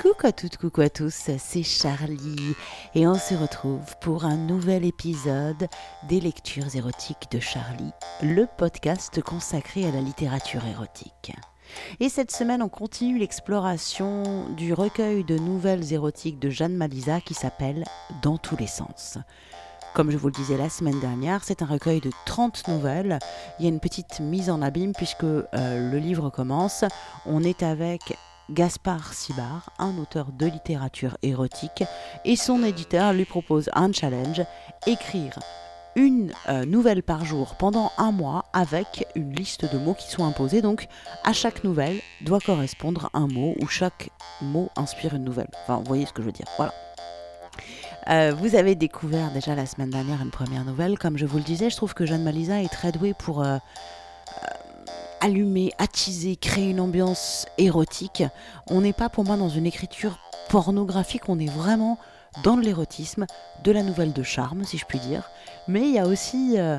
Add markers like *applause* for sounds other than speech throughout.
Coucou à toutes, coucou à tous, c'est Charlie et on se retrouve pour un nouvel épisode des lectures érotiques de Charlie, le podcast consacré à la littérature érotique. Et cette semaine, on continue l'exploration du recueil de nouvelles érotiques de Jeanne Malisa qui s'appelle Dans tous les sens. Comme je vous le disais la semaine dernière, c'est un recueil de 30 nouvelles. Il y a une petite mise en abîme puisque euh, le livre commence. On est avec Gaspard Sibard, un auteur de littérature érotique, et son éditeur lui propose un challenge, écrire une euh, nouvelle par jour pendant un mois avec une liste de mots qui sont imposés. Donc à chaque nouvelle doit correspondre un mot ou chaque mot inspire une nouvelle. Enfin, vous voyez ce que je veux dire. Voilà. Euh, vous avez découvert déjà la semaine dernière une première nouvelle. Comme je vous le disais, je trouve que Jeanne Malisa est très douée pour euh, allumer, attiser, créer une ambiance érotique. On n'est pas pour moi dans une écriture pornographique, on est vraiment dans l'érotisme, de la nouvelle de charme, si je puis dire. Mais il y a aussi... Euh,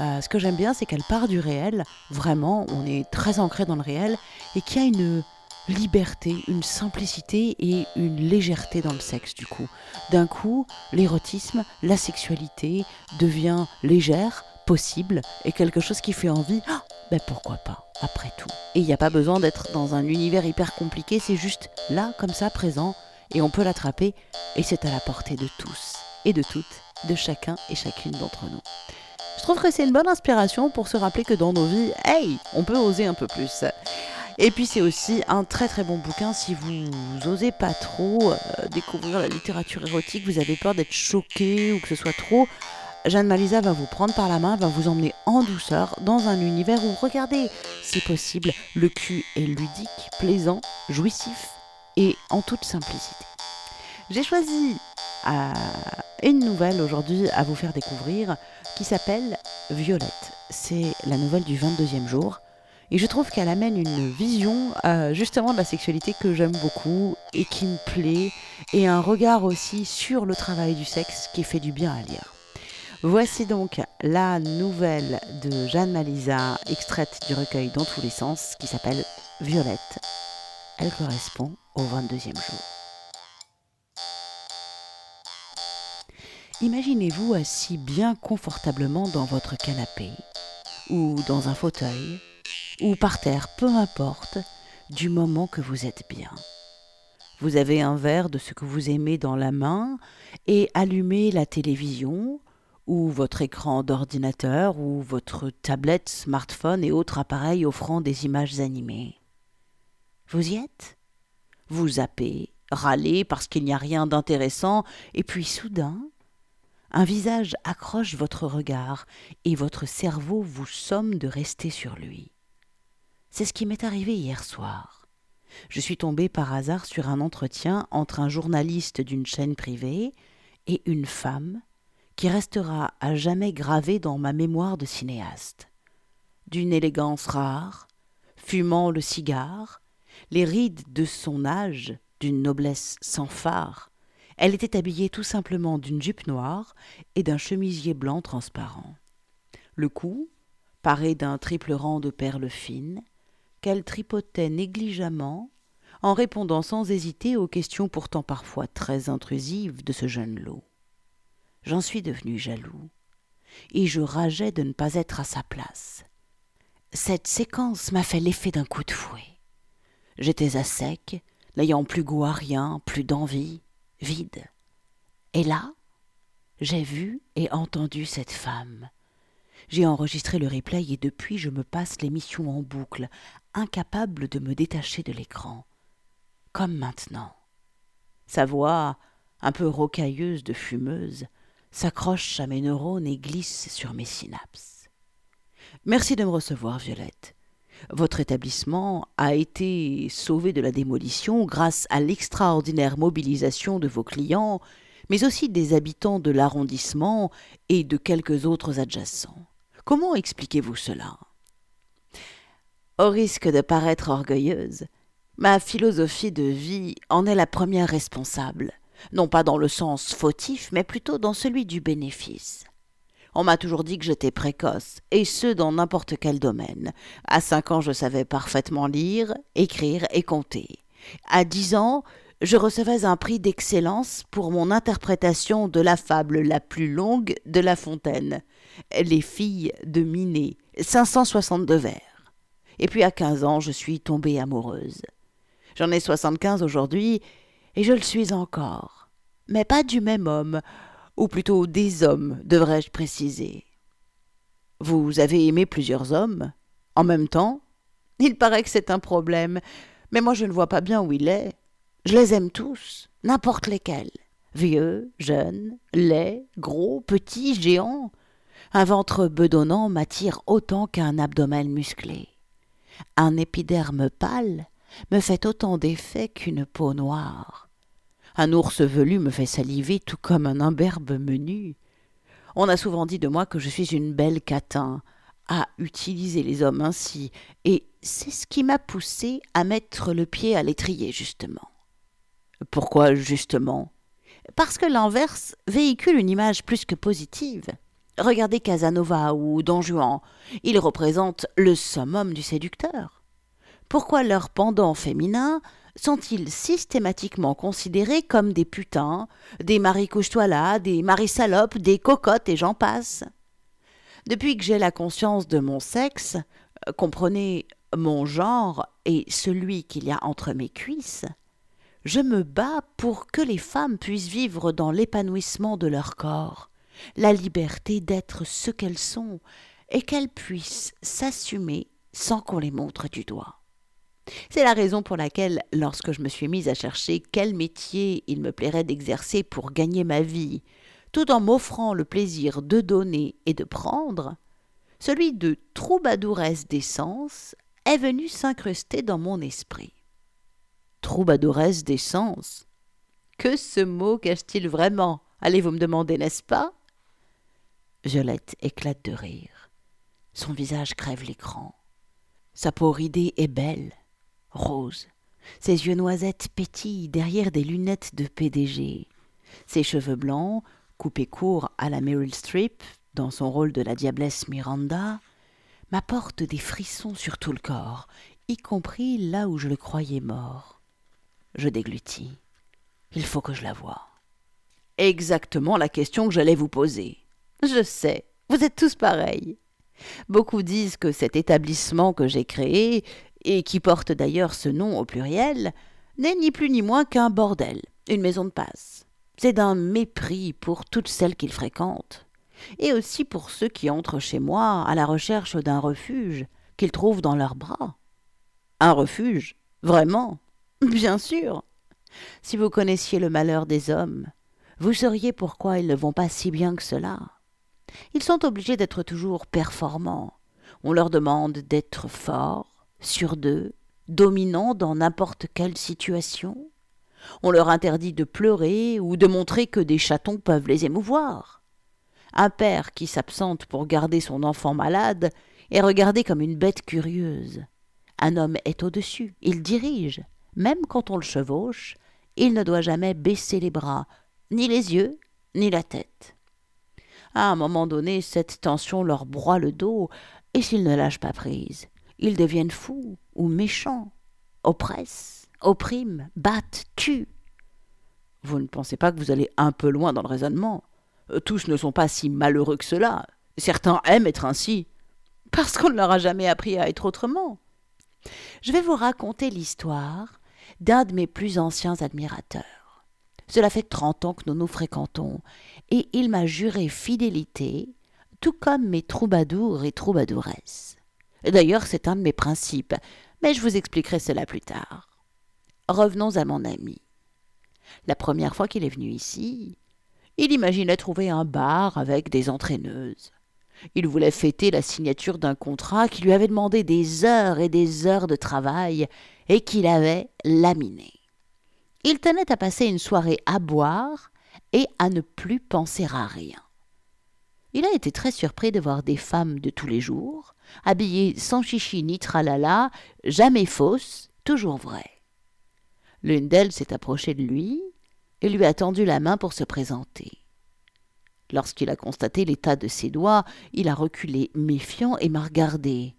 euh, ce que j'aime bien, c'est qu'elle part du réel, vraiment, on est très ancré dans le réel, et qu'il y a une liberté, une simplicité et une légèreté dans le sexe du coup. D'un coup, l'érotisme, la sexualité devient légère, possible, et quelque chose qui fait envie. Ah, ben pourquoi pas, après tout. Et il n'y a pas besoin d'être dans un univers hyper compliqué, c'est juste là, comme ça, présent, et on peut l'attraper, et c'est à la portée de tous, et de toutes, de chacun et chacune d'entre nous. Je trouve que c'est une bonne inspiration pour se rappeler que dans nos vies, hey, on peut oser un peu plus. Et puis c'est aussi un très très bon bouquin si vous osez pas trop euh, découvrir la littérature érotique, vous avez peur d'être choqué ou que ce soit trop. Jeanne Malisa va vous prendre par la main, va vous emmener en douceur dans un univers où, regardez, c'est possible, le cul est ludique, plaisant, jouissif et en toute simplicité. J'ai choisi euh, une nouvelle aujourd'hui à vous faire découvrir qui s'appelle Violette. C'est la nouvelle du 22e jour. Et je trouve qu'elle amène une vision euh, justement de la sexualité que j'aime beaucoup et qui me plaît, et un regard aussi sur le travail du sexe qui fait du bien à lire. Voici donc la nouvelle de Jeanne Malisa, extraite du recueil Dans tous les sens, qui s'appelle Violette. Elle correspond au 22e jour. Imaginez-vous assis bien confortablement dans votre canapé, ou dans un fauteuil, ou par terre, peu importe, du moment que vous êtes bien. Vous avez un verre de ce que vous aimez dans la main et allumez la télévision ou votre écran d'ordinateur, ou votre tablette, smartphone et autres appareils offrant des images animées. Vous y êtes? Vous zappez, râlez parce qu'il n'y a rien d'intéressant, et puis soudain, un visage accroche votre regard, et votre cerveau vous somme de rester sur lui. C'est ce qui m'est arrivé hier soir. Je suis tombé par hasard sur un entretien entre un journaliste d'une chaîne privée et une femme qui restera à jamais gravé dans ma mémoire de cinéaste. D'une élégance rare, fumant le cigare, les rides de son âge, d'une noblesse sans phare, elle était habillée tout simplement d'une jupe noire et d'un chemisier blanc transparent. Le cou, paré d'un triple rang de perles fines, qu'elle tripotait négligemment, en répondant sans hésiter aux questions pourtant parfois très intrusives de ce jeune lot. J'en suis devenu jaloux, et je rageais de ne pas être à sa place. Cette séquence m'a fait l'effet d'un coup de fouet. J'étais à sec, n'ayant plus goût à rien, plus d'envie, vide. Et là, j'ai vu et entendu cette femme. J'ai enregistré le replay et depuis je me passe l'émission en boucle, incapable de me détacher de l'écran. Comme maintenant. Sa voix, un peu rocailleuse de fumeuse, s'accroche à mes neurones et glisse sur mes synapses. Merci de me recevoir, Violette. Votre établissement a été sauvé de la démolition grâce à l'extraordinaire mobilisation de vos clients, mais aussi des habitants de l'arrondissement et de quelques autres adjacents. Comment expliquez-vous cela? Au risque de paraître orgueilleuse, ma philosophie de vie en est la première responsable non pas dans le sens fautif, mais plutôt dans celui du bénéfice. On m'a toujours dit que j'étais précoce, et ce dans n'importe quel domaine. À cinq ans, je savais parfaitement lire, écrire et compter. À dix ans, je recevais un prix d'excellence pour mon interprétation de la fable la plus longue de La Fontaine, Les filles de Minet, 562 vers. Et puis à quinze ans, je suis tombée amoureuse. J'en ai soixante-quinze aujourd'hui, et je le suis encore. Mais pas du même homme, ou plutôt des hommes, devrais-je préciser. Vous avez aimé plusieurs hommes En même temps Il paraît que c'est un problème, mais moi je ne vois pas bien où il est. Je les aime tous, n'importe lesquels. Vieux, jeunes, laids, gros, petits, géants. Un ventre bedonnant m'attire autant qu'un abdomen musclé. Un épiderme pâle me fait autant d'effet qu'une peau noire. Un ours velu me fait saliver tout comme un imberbe menu. On a souvent dit de moi que je suis une belle catin, à utiliser les hommes ainsi, et c'est ce qui m'a poussé à mettre le pied à l'étrier, justement. Pourquoi justement? Parce que l'inverse véhicule une image plus que positive. Regardez Casanova ou Don Juan, ils représentent le summum du séducteur. Pourquoi leurs pendants féminins sont-ils systématiquement considérés comme des putains, des maris couche là, des maris salopes, des cocottes et j'en passe? Depuis que j'ai la conscience de mon sexe, comprenez mon genre et celui qu'il y a entre mes cuisses, je me bats pour que les femmes puissent vivre dans l'épanouissement de leur corps, la liberté d'être ce qu'elles sont, et qu'elles puissent s'assumer sans qu'on les montre du doigt. C'est la raison pour laquelle, lorsque je me suis mise à chercher quel métier il me plairait d'exercer pour gagner ma vie, tout en m'offrant le plaisir de donner et de prendre, celui de troubadouresse d'essence est venu s'incruster dans mon esprit troubadouresse d'essence. Que ce mot cache-t-il vraiment? Allez-vous me demander, n'est-ce pas? Violette éclate de rire. Son visage crève l'écran. Sa peau ridée est belle, rose. Ses yeux noisettes pétillent derrière des lunettes de PDG. Ses cheveux blancs, coupés courts à la Meryl Streep, dans son rôle de la diablesse Miranda, m'apportent des frissons sur tout le corps, y compris là où je le croyais mort. Je déglutis. Il faut que je la voie. Exactement la question que j'allais vous poser. Je sais, vous êtes tous pareils. Beaucoup disent que cet établissement que j'ai créé, et qui porte d'ailleurs ce nom au pluriel, n'est ni plus ni moins qu'un bordel, une maison de passe. C'est d'un mépris pour toutes celles qu'il fréquente, et aussi pour ceux qui entrent chez moi à la recherche d'un refuge qu'ils trouvent dans leurs bras. Un refuge, vraiment. *laughs* Bien sûr. Si vous connaissiez le malheur des hommes, vous sauriez pourquoi ils ne vont pas si bien que cela. Ils sont obligés d'être toujours performants. On leur demande d'être forts, sur d'eux, dominants dans n'importe quelle situation. On leur interdit de pleurer ou de montrer que des chatons peuvent les émouvoir. Un père qui s'absente pour garder son enfant malade est regardé comme une bête curieuse. Un homme est au-dessus, il dirige, même quand on le chevauche, il ne doit jamais baisser les bras, ni les yeux, ni la tête. À un moment donné, cette tension leur broie le dos, et s'ils ne lâchent pas prise, ils deviennent fous ou méchants, oppressent, oppriment, battent, tuent. Vous ne pensez pas que vous allez un peu loin dans le raisonnement Tous ne sont pas si malheureux que cela. Certains aiment être ainsi, parce qu'on ne leur a jamais appris à être autrement. Je vais vous raconter l'histoire d'un de mes plus anciens admirateurs. Cela fait trente ans que nous nous fréquentons, et il m'a juré fidélité, tout comme mes troubadours et troubadouresses. D'ailleurs, c'est un de mes principes, mais je vous expliquerai cela plus tard. Revenons à mon ami. La première fois qu'il est venu ici, il imaginait trouver un bar avec des entraîneuses. Il voulait fêter la signature d'un contrat qui lui avait demandé des heures et des heures de travail et qu'il avait laminé. Il tenait à passer une soirée à boire et à ne plus penser à rien. Il a été très surpris de voir des femmes de tous les jours, habillées sans chichi ni tralala, jamais fausses, toujours vraies. L'une d'elles s'est approchée de lui et lui a tendu la main pour se présenter. Lorsqu'il a constaté l'état de ses doigts, il a reculé méfiant et m'a regardé.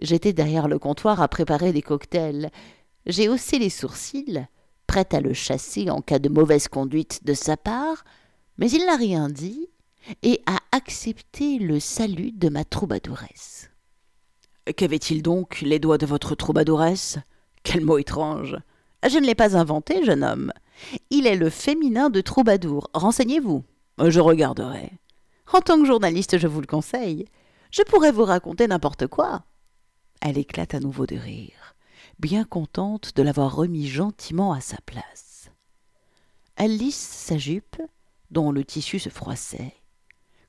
J'étais derrière le comptoir à préparer des cocktails. J'ai haussé les sourcils, prête à le chasser en cas de mauvaise conduite de sa part, mais il n'a rien dit et a accepté le salut de ma troubadouresse. Qu'avait-il donc, les doigts de votre troubadouresse? Quel mot étrange Je ne l'ai pas inventé, jeune homme. Il est le féminin de troubadour. Renseignez-vous. Je regarderai. En tant que journaliste, je vous le conseille. Je pourrais vous raconter n'importe quoi. Elle éclate à nouveau de rire, bien contente de l'avoir remis gentiment à sa place. Elle lisse sa jupe, dont le tissu se froissait,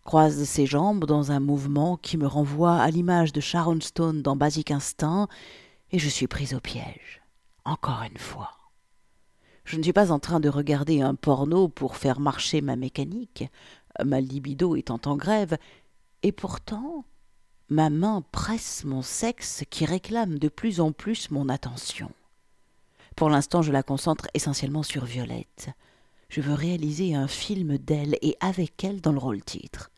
croise ses jambes dans un mouvement qui me renvoie à l'image de Sharon Stone dans Basic Instinct, et je suis prise au piège. Encore une fois. Je ne suis pas en train de regarder un porno pour faire marcher ma mécanique, ma libido étant en grève, et pourtant ma main presse mon sexe qui réclame de plus en plus mon attention. Pour l'instant, je la concentre essentiellement sur Violette. Je veux réaliser un film d'elle et avec elle dans le rôle titre.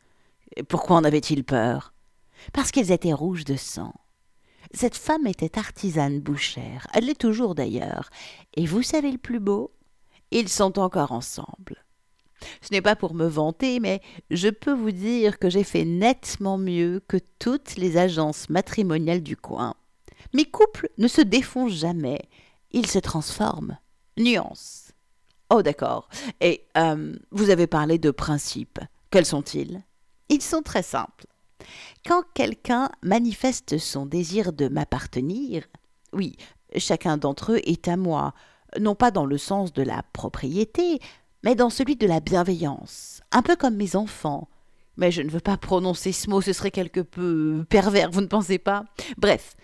Pourquoi en avait-il peur? Parce qu'elles étaient rouges de sang. Cette femme était artisane bouchère, elle l'est toujours d'ailleurs. Et vous savez le plus beau? Ils sont encore ensemble. Ce n'est pas pour me vanter, mais je peux vous dire que j'ai fait nettement mieux que toutes les agences matrimoniales du coin. Mes couples ne se défont jamais, ils se transforment. Nuance. Oh d'accord. Et euh, vous avez parlé de principes. Quels sont-ils? Ils sont très simples. Quand quelqu'un manifeste son désir de m'appartenir, oui, chacun d'entre eux est à moi, non pas dans le sens de la propriété, mais dans celui de la bienveillance, un peu comme mes enfants. Mais je ne veux pas prononcer ce mot, ce serait quelque peu pervers, vous ne pensez pas? Bref,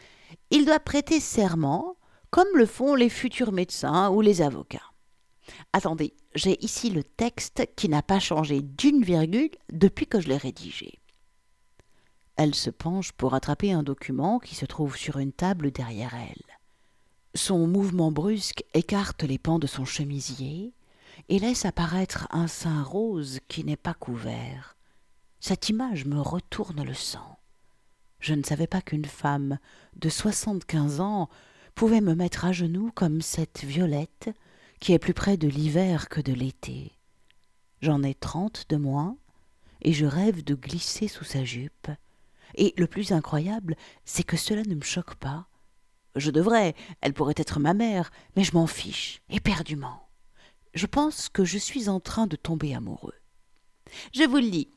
il doit prêter serment, comme le font les futurs médecins ou les avocats. Attendez, j'ai ici le texte qui n'a pas changé d'une virgule depuis que je l'ai rédigé. Elle se penche pour attraper un document qui se trouve sur une table derrière elle. Son mouvement brusque écarte les pans de son chemisier, et laisse apparaître un sein rose qui n'est pas couvert. Cette image me retourne le sang. Je ne savais pas qu'une femme de soixante-quinze ans pouvait me mettre à genoux comme cette violette qui est plus près de l'hiver que de l'été. J'en ai trente de moins, et je rêve de glisser sous sa jupe. Et le plus incroyable, c'est que cela ne me choque pas. Je devrais, elle pourrait être ma mère, mais je m'en fiche, éperdument je pense que je suis en train de tomber amoureux. Je vous le dis,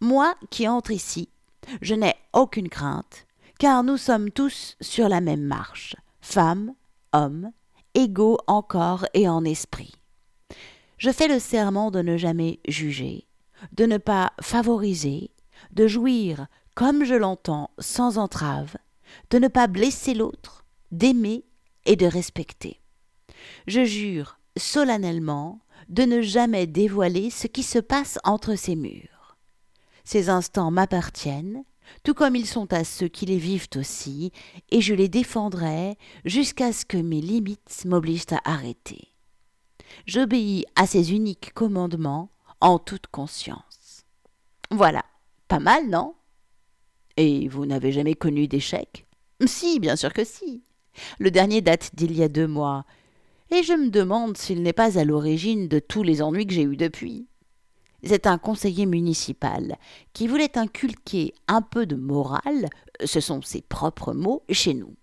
moi qui entre ici, je n'ai aucune crainte, car nous sommes tous sur la même marche, femmes, hommes, égaux encore et en esprit. Je fais le serment de ne jamais juger, de ne pas favoriser, de jouir comme je l'entends sans entrave, de ne pas blesser l'autre, d'aimer et de respecter. Je jure solennellement de ne jamais dévoiler ce qui se passe entre ces murs. Ces instants m'appartiennent, tout comme ils sont à ceux qui les vivent aussi, et je les défendrai jusqu'à ce que mes limites m'obligent à arrêter. J'obéis à ces uniques commandements en toute conscience. Voilà, pas mal, non? Et vous n'avez jamais connu d'échec? Si, bien sûr que si. Le dernier date d'il y a deux mois, et je me demande s'il n'est pas à l'origine de tous les ennuis que j'ai eus depuis. C'est un conseiller municipal qui voulait inculquer un peu de morale, ce sont ses propres mots, chez nous.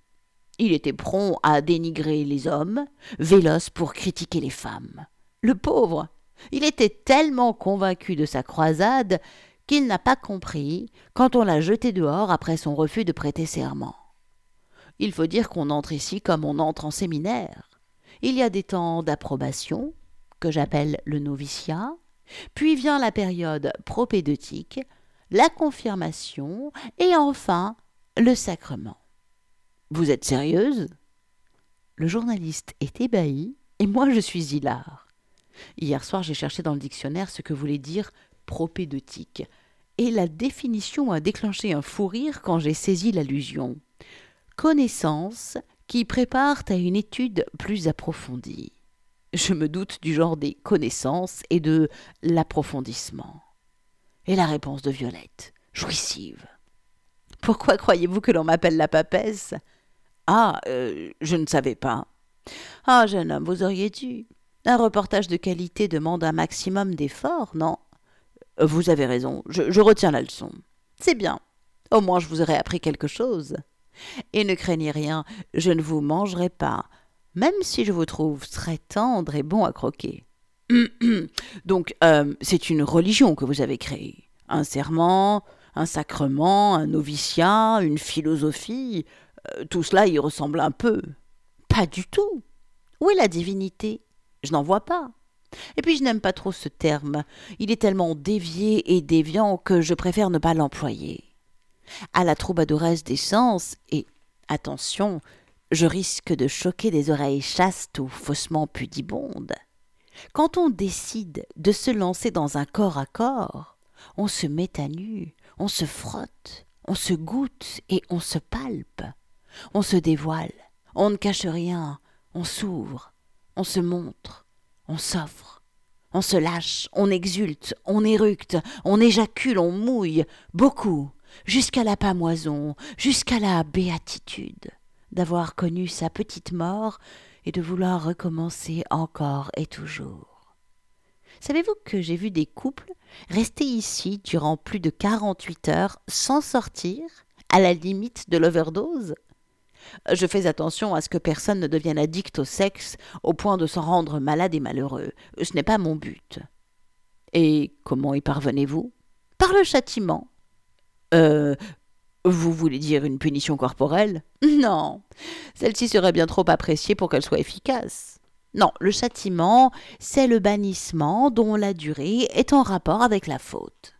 Il était prompt à dénigrer les hommes, véloce pour critiquer les femmes. Le pauvre, il était tellement convaincu de sa croisade qu'il n'a pas compris quand on l'a jeté dehors après son refus de prêter serment. Il faut dire qu'on entre ici comme on entre en séminaire. Il y a des temps d'approbation, que j'appelle le noviciat, puis vient la période propédeutique, la confirmation et enfin le sacrement. Vous êtes sérieuse? Le journaliste est ébahi et moi je suis hilar. Hier soir j'ai cherché dans le dictionnaire ce que voulait dire propédeutique et la définition a déclenché un fou rire quand j'ai saisi l'allusion. Connaissance qui préparent à une étude plus approfondie. Je me doute du genre des connaissances et de l'approfondissement. Et la réponse de Violette, jouissive. Pourquoi croyez-vous que l'on m'appelle la papesse? Ah, euh, je ne savais pas. Ah, jeune homme, vous auriez dû. Un reportage de qualité demande un maximum d'efforts, non? Vous avez raison, je, je retiens la leçon. C'est bien. Au moins je vous aurai appris quelque chose. Et ne craignez rien, je ne vous mangerai pas, même si je vous trouve très tendre et bon à croquer. *clears throat* Donc, euh, c'est une religion que vous avez créée. Un serment, un sacrement, un noviciat, une philosophie. Euh, tout cela y ressemble un peu. Pas du tout. Où est la divinité? Je n'en vois pas. Et puis je n'aime pas trop ce terme. Il est tellement dévié et déviant que je préfère ne pas l'employer. À la troubadouresse des sens, et attention, je risque de choquer des oreilles chastes ou faussement pudibondes. Quand on décide de se lancer dans un corps à corps, on se met à nu, on se frotte, on se goûte et on se palpe. On se dévoile, on ne cache rien, on s'ouvre, on se montre, on s'offre, on se lâche, on exulte, on éructe, on éjacule, on mouille, beaucoup, jusqu'à la pamoison, jusqu'à la béatitude, d'avoir connu sa petite mort et de vouloir recommencer encore et toujours. Savez-vous que j'ai vu des couples rester ici durant plus de quarante-huit heures sans sortir, à la limite de l'overdose? Je fais attention à ce que personne ne devienne addict au sexe au point de s'en rendre malade et malheureux. Ce n'est pas mon but. Et comment y parvenez-vous? Par le châtiment. Euh. Vous voulez dire une punition corporelle? *laughs* Non. Celle-ci serait bien trop appréciée pour qu'elle soit efficace. Non, le châtiment, c'est le bannissement dont la durée est en rapport avec la faute.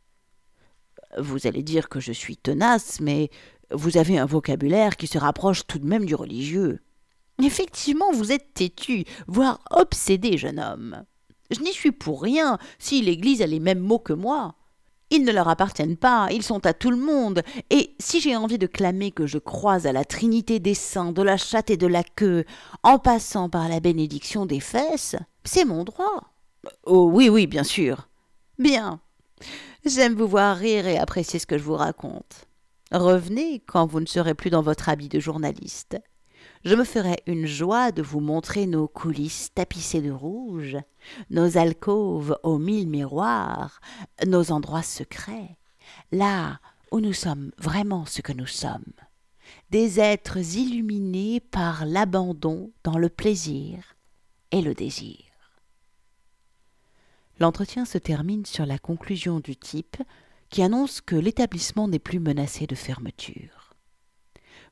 Vous allez dire que je suis tenace, mais vous avez un vocabulaire qui se rapproche tout de même du religieux. Effectivement, vous êtes têtu, voire obsédé, jeune homme. Je n'y suis pour rien si l'Église a les mêmes mots que moi. Ils ne leur appartiennent pas, ils sont à tout le monde, et si j'ai envie de clamer que je crois à la Trinité des saints, de la chatte et de la queue, en passant par la bénédiction des fesses, c'est mon droit. Oh oui, oui, bien sûr. Bien. J'aime vous voir rire et apprécier ce que je vous raconte. Revenez quand vous ne serez plus dans votre habit de journaliste. Je me ferai une joie de vous montrer nos coulisses tapissées de rouge, nos alcôves aux mille miroirs, nos endroits secrets, là où nous sommes vraiment ce que nous sommes, des êtres illuminés par l'abandon dans le plaisir et le désir. L'entretien se termine sur la conclusion du type qui annonce que l'établissement n'est plus menacé de fermeture.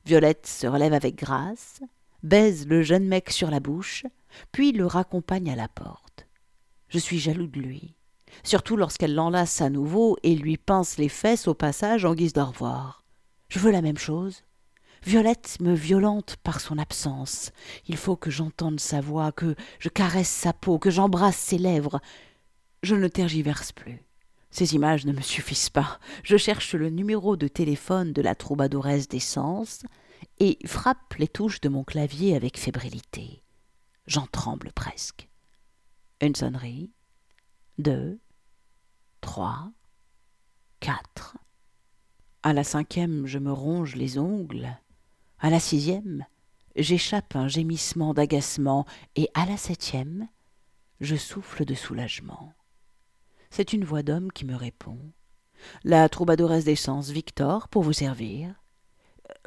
Violette se relève avec grâce, baise le jeune mec sur la bouche, puis le raccompagne à la porte. Je suis jaloux de lui, surtout lorsqu'elle l'enlace à nouveau et lui pince les fesses au passage en guise d'au revoir. Je veux la même chose. Violette me violente par son absence. Il faut que j'entende sa voix, que je caresse sa peau, que j'embrasse ses lèvres. Je ne tergiverse plus. Ces images ne me suffisent pas. Je cherche le numéro de téléphone de la troubadouresse d'essence et frappe les touches de mon clavier avec fébrilité. J'en tremble presque. Une sonnerie, deux, trois, quatre. À la cinquième, je me ronge les ongles. À la sixième, j'échappe un gémissement d'agacement, et à la septième, je souffle de soulagement. C'est une voix d'homme qui me répond. La troubadouresse d'essence, Victor, pour vous servir.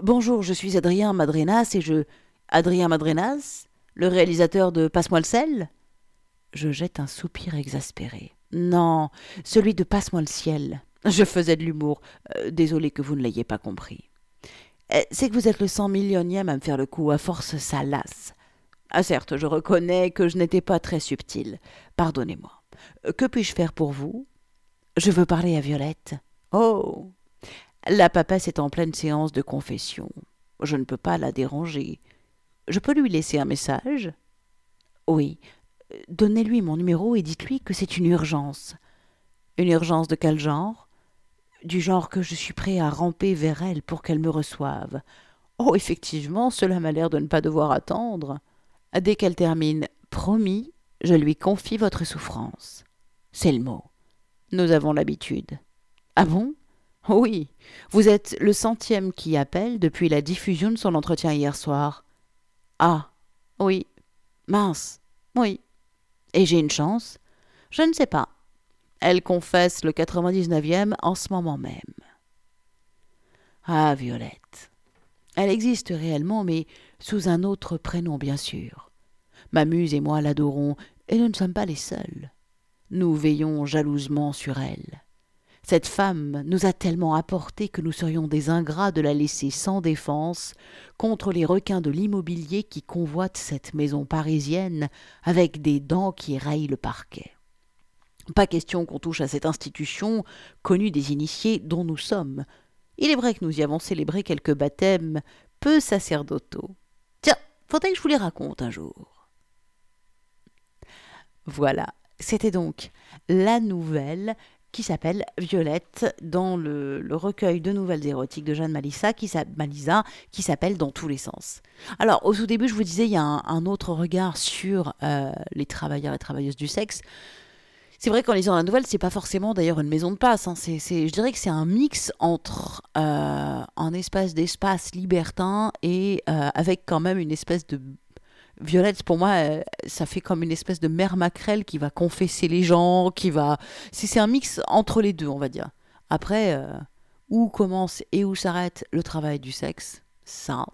Bonjour, je suis Adrien Madrenas et je. Adrien Madrenas Le réalisateur de Passe-moi le sel Je jette un soupir exaspéré. Non, celui de Passe-moi le ciel. Je faisais de l'humour. Euh, désolé que vous ne l'ayez pas compris. Euh, c'est que vous êtes le cent millionième à me faire le coup, à force ça lasse. Ah certes, je reconnais que je n'étais pas très subtil. Pardonnez-moi. Que puis-je faire pour vous? Je veux parler à Violette. Oh La papesse est en pleine séance de confession. Je ne peux pas la déranger. Je peux lui laisser un message? Oui. Donnez-lui mon numéro et dites-lui que c'est une urgence. Une urgence de quel genre? Du genre que je suis prêt à ramper vers elle pour qu'elle me reçoive. Oh, effectivement, cela m'a l'air de ne pas devoir attendre. Dès qu'elle termine, promis, je lui confie votre souffrance. C'est le mot. Nous avons l'habitude. Ah bon? Oui. Vous êtes le centième qui appelle depuis la diffusion de son entretien hier soir. Ah. Oui. Mince, oui. Et j'ai une chance Je ne sais pas. Elle confesse le 99e en ce moment même. Ah, Violette. Elle existe réellement, mais sous un autre prénom, bien sûr. Ma muse et moi l'adorons, et nous ne sommes pas les seuls. Nous veillons jalousement sur elle. Cette femme nous a tellement apporté que nous serions des ingrats de la laisser sans défense contre les requins de l'immobilier qui convoitent cette maison parisienne avec des dents qui rayent le parquet. Pas question qu'on touche à cette institution connue des initiés dont nous sommes. Il est vrai que nous y avons célébré quelques baptêmes peu sacerdotaux. Tiens, faudrait que je vous les raconte un jour. Voilà, c'était donc la nouvelle qui s'appelle Violette dans le, recueil de nouvelles érotiques de Jeanne Malissa qui, Malisa, qui s'appelle Dans tous les sens. Alors, au tout début, je vous disais, il y a un, autre regard sur euh, les travailleurs et travailleuses du sexe. C'est vrai qu'en lisant la nouvelle, c'est pas forcément d'ailleurs une maison de passe. Hein. C'est, je dirais que c'est un mix entre euh, un espace d'espace libertin et euh, avec quand même une espèce de Violette, pour moi, euh, ça fait comme une espèce de mère maquerelle qui va confesser les gens, qui va. C'est un mix entre les deux, on va dire. Après, où commence et où s'arrête le travail du sexe, ça,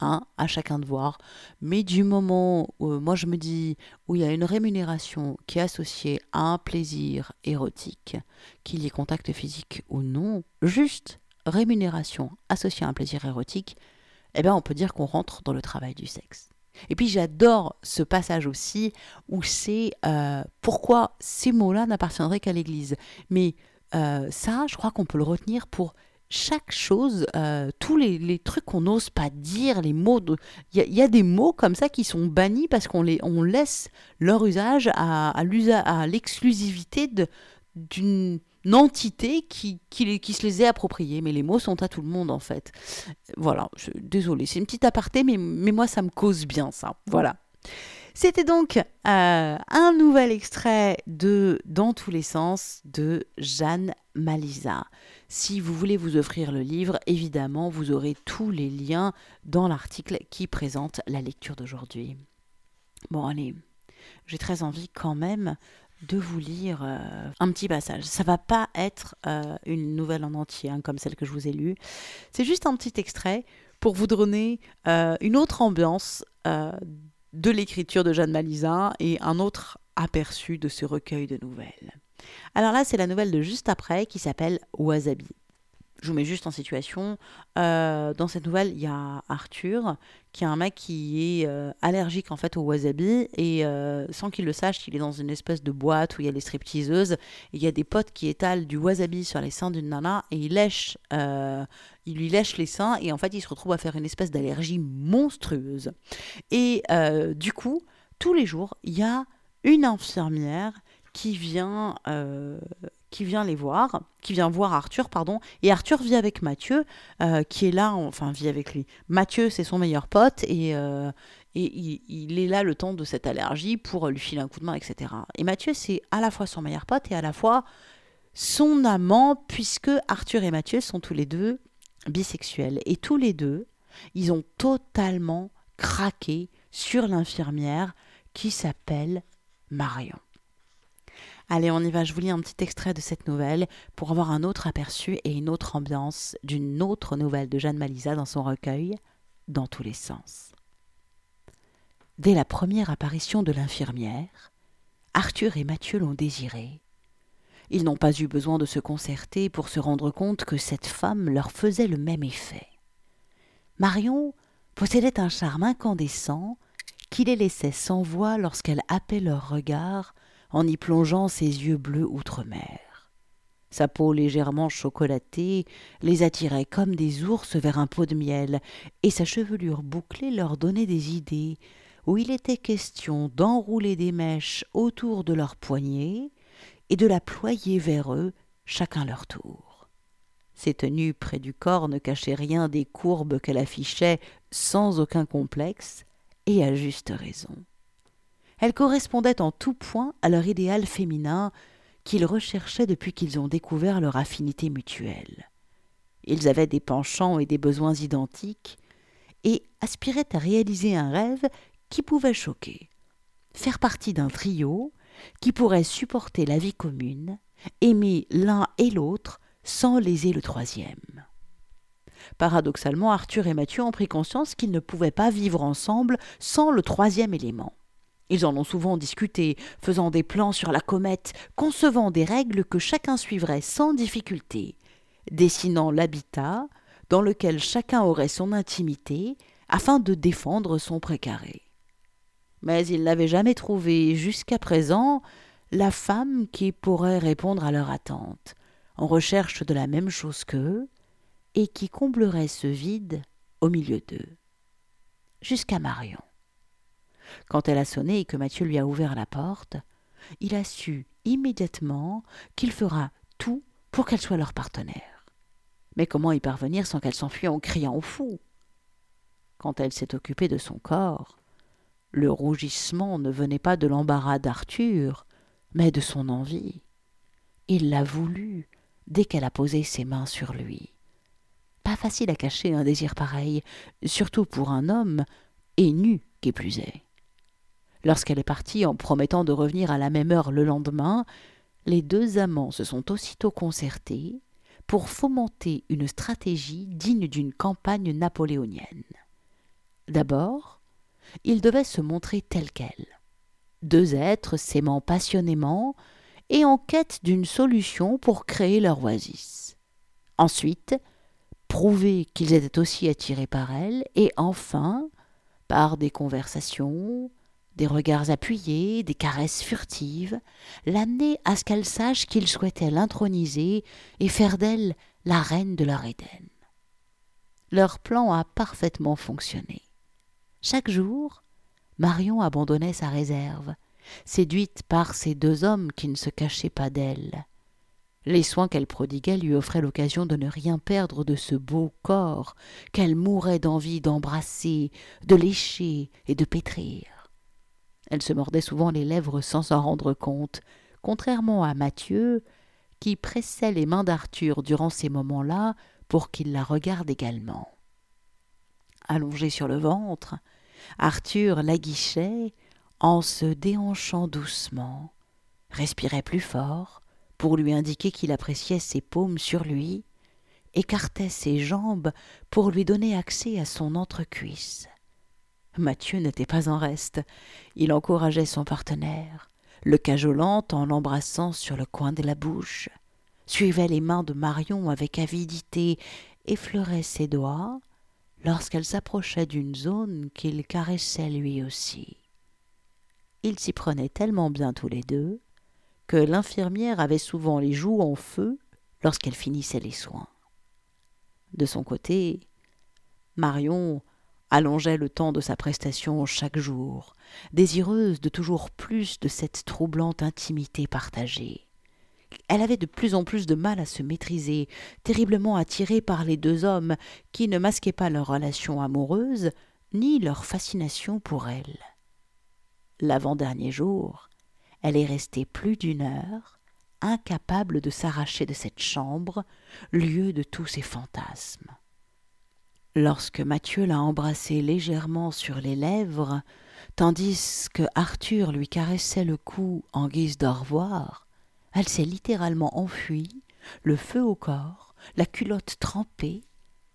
Hein, à chacun de voir. Mais du moment où moi je me dis où il y a une rémunération qui est associée à un plaisir érotique, qu'il y ait contact physique ou non, juste rémunération associée à un plaisir érotique, eh bien on peut dire qu'on rentre dans le travail du sexe. Et puis j'adore ce passage aussi où c'est euh, pourquoi ces mots-là n'appartiendraient qu'à l'Église. Mais euh, ça, je crois qu'on peut le retenir pour chaque chose, euh, tous les, trucs qu'on n'ose pas dire, les mots, il y, a des mots comme ça qui sont bannis parce qu'on les, on laisse leur usage à, à l'exclusivité d'une entité qui, qui, se les est appropriés. Mais les mots sont à tout le monde en fait. Voilà, désolé, c'est une petite aparté, mais, mais moi ça me cause bien ça. Voilà. C'était donc euh, un nouvel extrait de Dans tous les sens de Jeanne Malisa. Si vous voulez vous offrir le livre, évidemment, vous aurez tous les liens dans l'article qui présente la lecture d'aujourd'hui. Bon, allez, j'ai très envie quand même de vous lire euh, un petit passage. Ça va pas être euh, une nouvelle en entier, hein, comme celle que je vous ai lue. C'est juste un petit extrait pour vous donner une autre ambiance de l'écriture de Jeanne Malisa et un autre aperçu de ce recueil de nouvelles. Alors là, c'est la nouvelle de juste après qui s'appelle Wasabi. Je vous mets juste en situation. Euh, dans cette nouvelle, il y a Arthur, qui est un mec qui est euh, allergique en fait au wasabi et euh, sans qu'il le sache, il est dans une espèce de boîte où il y a les stripteaseuses. il y a des potes qui étalent du wasabi sur les seins d'une nana et il lèche, il lui lèche les seins et en fait, il se retrouve à faire une espèce d'allergie monstrueuse. Et du coup, tous les jours, il y a une infirmière qui vient, qui vient les voir, qui vient voir Arthur, pardon, et Arthur vit avec Mathieu, euh, qui est là, enfin vit avec lui. Mathieu, c'est son meilleur pote, et, euh, et il, est là le temps de cette allergie pour lui filer un coup de main, etc. Et Mathieu, c'est à la fois son meilleur pote et à la fois son amant, puisque Arthur et Mathieu sont tous les deux bisexuels. Et tous les deux, ils ont totalement craqué sur l'infirmière qui s'appelle Marion. Allez, on y va, je vous lis un petit extrait de cette nouvelle pour avoir un autre aperçu et une autre ambiance d'une autre nouvelle de Jeanne Malisa dans son recueil, Dans tous les sens. Dès la première apparition de l'infirmière, Arthur et Mathieu l'ont désirée. Ils n'ont pas eu besoin de se concerter pour se rendre compte que cette femme leur faisait le même effet. Marion possédait un charme incandescent qui les laissait sans voix lorsqu'elle happait leur regard en y plongeant ses yeux bleus outre-mer. Sa peau légèrement chocolatée les attirait comme des ours vers un pot de miel, et sa chevelure bouclée leur donnait des idées, où il était question d'enrouler des mèches autour de leurs poignets et de la ployer vers eux, chacun leur tour. Ses tenues près du corps ne cachaient rien des courbes qu'elle affichait sans aucun complexe, et à juste raison. Elle correspondait en tout point à leur idéal féminin qu'ils recherchaient depuis qu'ils ont découvert leur affinité mutuelle. Ils avaient des penchants et des besoins identiques, et aspiraient à réaliser un rêve qui pouvait choquer, faire partie d'un trio qui pourrait supporter la vie commune, aimer l'un et l'autre sans léser le troisième. Paradoxalement, Arthur et Mathieu ont pris conscience qu'ils ne pouvaient pas vivre ensemble sans le troisième élément. Ils en ont souvent discuté, faisant des plans sur la comète, concevant des règles que chacun suivrait sans difficulté, dessinant l'habitat dans lequel chacun aurait son intimité afin de défendre son précaré. Mais ils n'avaient jamais trouvé jusqu'à présent la femme qui pourrait répondre à leur attente, en recherche de la même chose qu'eux, et qui comblerait ce vide au milieu d'eux. Jusqu'à Marion. Quand elle a sonné et que Mathieu lui a ouvert la porte, il a su immédiatement qu'il fera tout pour qu'elle soit leur partenaire. Mais comment y parvenir sans qu'elle s'enfuie en criant au fou? Quand elle s'est occupée de son corps, le rougissement ne venait pas de l'embarras d'Arthur, mais de son envie. Il l'a voulu dès qu'elle a posé ses mains sur lui. Pas facile à cacher un désir pareil, surtout pour un homme, et nu qui plus est. Lorsqu'elle est partie en promettant de revenir à la même heure le lendemain, les deux amants se sont aussitôt concertés pour fomenter une stratégie digne d'une campagne napoléonienne. D'abord, ils devaient se montrer tels quels. Deux êtres s'aimant passionnément et en quête d'une solution pour créer leur oasis. Ensuite, prouver qu'ils étaient aussi attirés par elle, et enfin, par des conversations, des regards appuyés, des caresses furtives, l'amener à ce qu'elle sache qu'il souhaitait l'introniser et faire d'elle la reine de leur Éden. Leur plan a parfaitement fonctionné. Chaque jour, Marion abandonnait sa réserve, séduite par ces deux hommes qui ne se cachaient pas d'elle. Les soins qu'elle prodiguait lui offraient l'occasion de ne rien perdre de ce beau corps qu'elle mourait d'envie d'embrasser, de lécher et de pétrir. Elle se mordait souvent les lèvres sans s'en rendre compte, contrairement à Mathieu, qui pressait les mains d'Arthur durant ces moments-là pour qu'il la regarde également. Allongé sur le ventre, Arthur l'aguichait en se déhanchant doucement, respirait plus fort pour lui indiquer qu'il appréciait ses paumes sur lui, écartait ses jambes pour lui donner accès à son entrecuisse. Mathieu n'était pas en reste. Il encourageait son partenaire, le cajolant en l'embrassant sur le coin de la bouche, suivait les mains de Marion avec avidité, effleurait ses doigts lorsqu'elle s'approchait d'une zone qu'il caressait lui aussi. Ils s'y prenaient tellement bien tous les deux que l'infirmière avait souvent les joues en feu lorsqu'elle finissait les soins. De son côté, Marion allongeait le temps de sa prestation chaque jour, désireuse de toujours plus de cette troublante intimité partagée. Elle avait de plus en plus de mal à se maîtriser, terriblement attirée par les deux hommes qui ne masquaient pas leur relation amoureuse ni leur fascination pour elle. L'avant-dernier jour, elle est restée plus d'une heure, incapable de s'arracher de cette chambre, lieu de tous ses fantasmes. Lorsque Mathieu l'a embrassée légèrement sur les lèvres, tandis que Arthur lui caressait le cou en guise d'au revoir, elle s'est littéralement enfuie, le feu au corps, la culotte trempée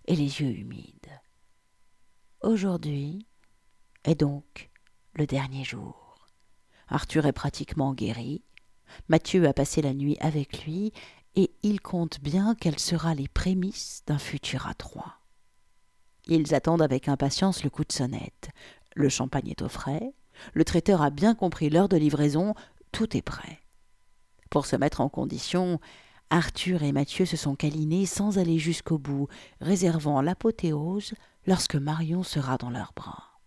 et les yeux humides. Aujourd'hui est donc le dernier jour. Arthur est pratiquement guéri. Mathieu a passé la nuit avec lui et il compte bien quelles seront les prémices d'un futur à trois. Ils attendent avec impatience le coup de sonnette. Le champagne est au frais. Le traiteur a bien compris l'heure de livraison. Tout est prêt. Pour se mettre en condition, Arthur et Mathieu se sont câlinés sans aller jusqu'au bout, réservant l'apothéose lorsque Marion sera dans leurs bras.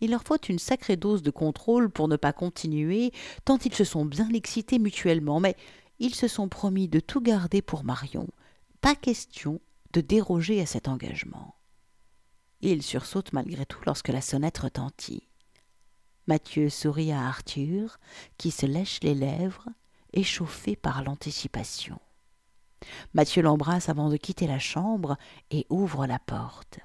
Il leur faut une sacrée dose de contrôle pour ne pas continuer, tant ils se sont bien excités mutuellement, mais ils se sont promis de tout garder pour Marion. Pas question de déroger à cet engagement. Il sursaute malgré tout lorsque la sonnette retentit. Mathieu sourit à Arthur, qui se lèche les lèvres, échauffé par l'anticipation. Mathieu l'embrasse avant de quitter la chambre et ouvre la porte.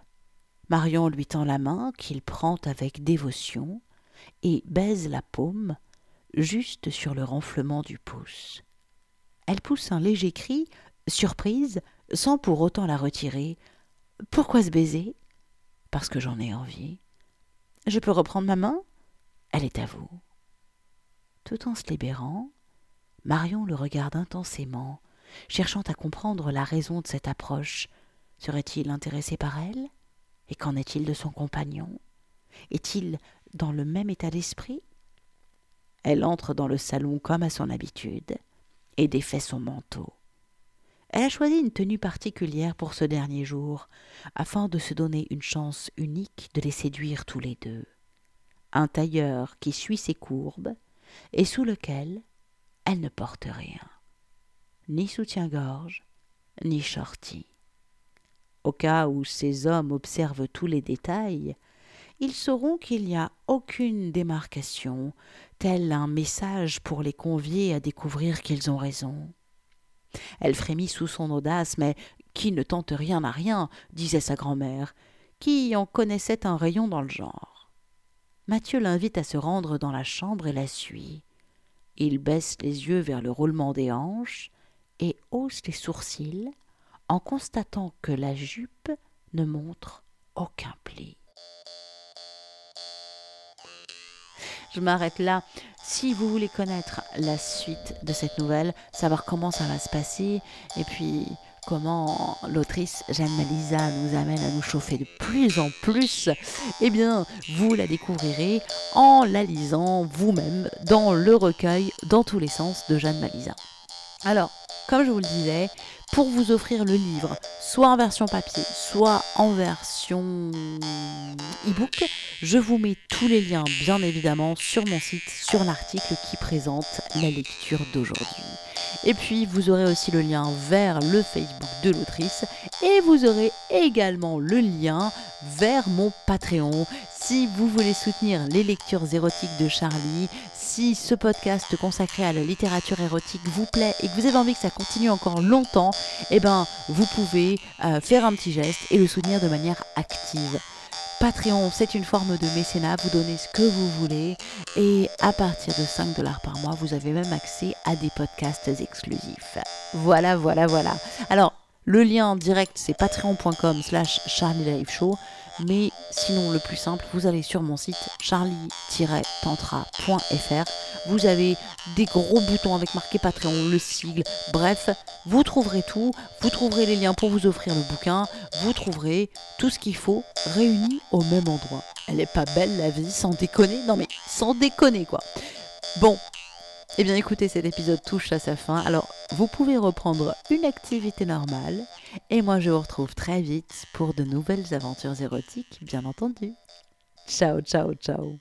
Marion lui tend la main qu'il prend avec dévotion et baise la paume juste sur le renflement du pouce. Elle pousse un léger cri, surprise, sans pour autant la retirer. Pourquoi ce baiser? Parce que j'en ai envie. Je peux reprendre ma main Elle est à vous. Tout en se libérant, Marion le regarde intensément, cherchant à comprendre la raison de cette approche. Serait-il intéressé par elle? Et qu'en est-il de son compagnon? Est-il dans le même état d'esprit? Elle entre dans le salon comme à son habitude et défait son manteau. Elle a choisi une tenue particulière pour ce dernier jour, afin de se donner une chance unique de les séduire tous les deux. Un tailleur qui suit ses courbes, et sous lequel elle ne porte rien, ni soutien-gorge, ni shorty. Au cas où ces hommes observent tous les détails, ils sauront qu'il n'y a aucune démarcation, tel un message pour les convier à découvrir qu'ils ont raison. Elle frémit sous son audace, mais qui ne tente rien à rien, disait sa grand-mère, qui en connaissait un rayon dans le genre? Mathieu l'invite à se rendre dans la chambre et la suit. Il baisse les yeux vers le roulement des hanches et hausse les sourcils en constatant que la jupe ne montre aucun pli. Je m'arrête là. Si vous voulez connaître la suite de cette nouvelle, savoir comment ça va se passer, et puis comment l'autrice Jeanne Malisa nous amène à nous chauffer de plus en plus, eh bien, vous la découvrirez en la lisant vous-même dans le recueil Dans tous les sens de Jeanne Malisa. Alors, comme je vous le disais, pour vous offrir le livre, soit en version papier, soit en version e-book, je vous mets tous les liens, bien évidemment, sur mon site, sur l'article qui présente la lecture d'aujourd'hui. Et puis, vous aurez aussi le lien vers le Facebook de l'autrice et vous aurez également le lien vers mon Patreon si vous voulez soutenir les lectures érotiques de Charlie, si ce podcast consacré à la littérature érotique vous plaît et que vous avez envie que ça continue encore longtemps, eh ben, vous pouvez euh, faire un petit geste et le soutenir de manière active. Patreon, c'est une forme de mécénat, vous donnez ce que vous voulez et à partir de 5 dollars par mois, vous avez même accès à des podcasts exclusifs. Voilà, voilà, voilà. Alors, le lien direct, c'est patreon.com slash Show. Mais sinon, le plus simple, vous allez sur mon site charlie-tantra.fr. Vous avez des gros boutons avec marqué Patreon, le sigle. Bref, vous trouverez tout. Vous trouverez les liens pour vous offrir le bouquin. Vous trouverez tout ce qu'il faut réuni au même endroit. Elle est pas belle la vie, sans déconner. Non mais sans déconner quoi. Bon, eh bien écoutez, cet épisode touche à sa fin, alors vous pouvez reprendre une activité normale, et moi je vous retrouve très vite pour de nouvelles aventures érotiques, bien entendu. Ciao, ciao, ciao.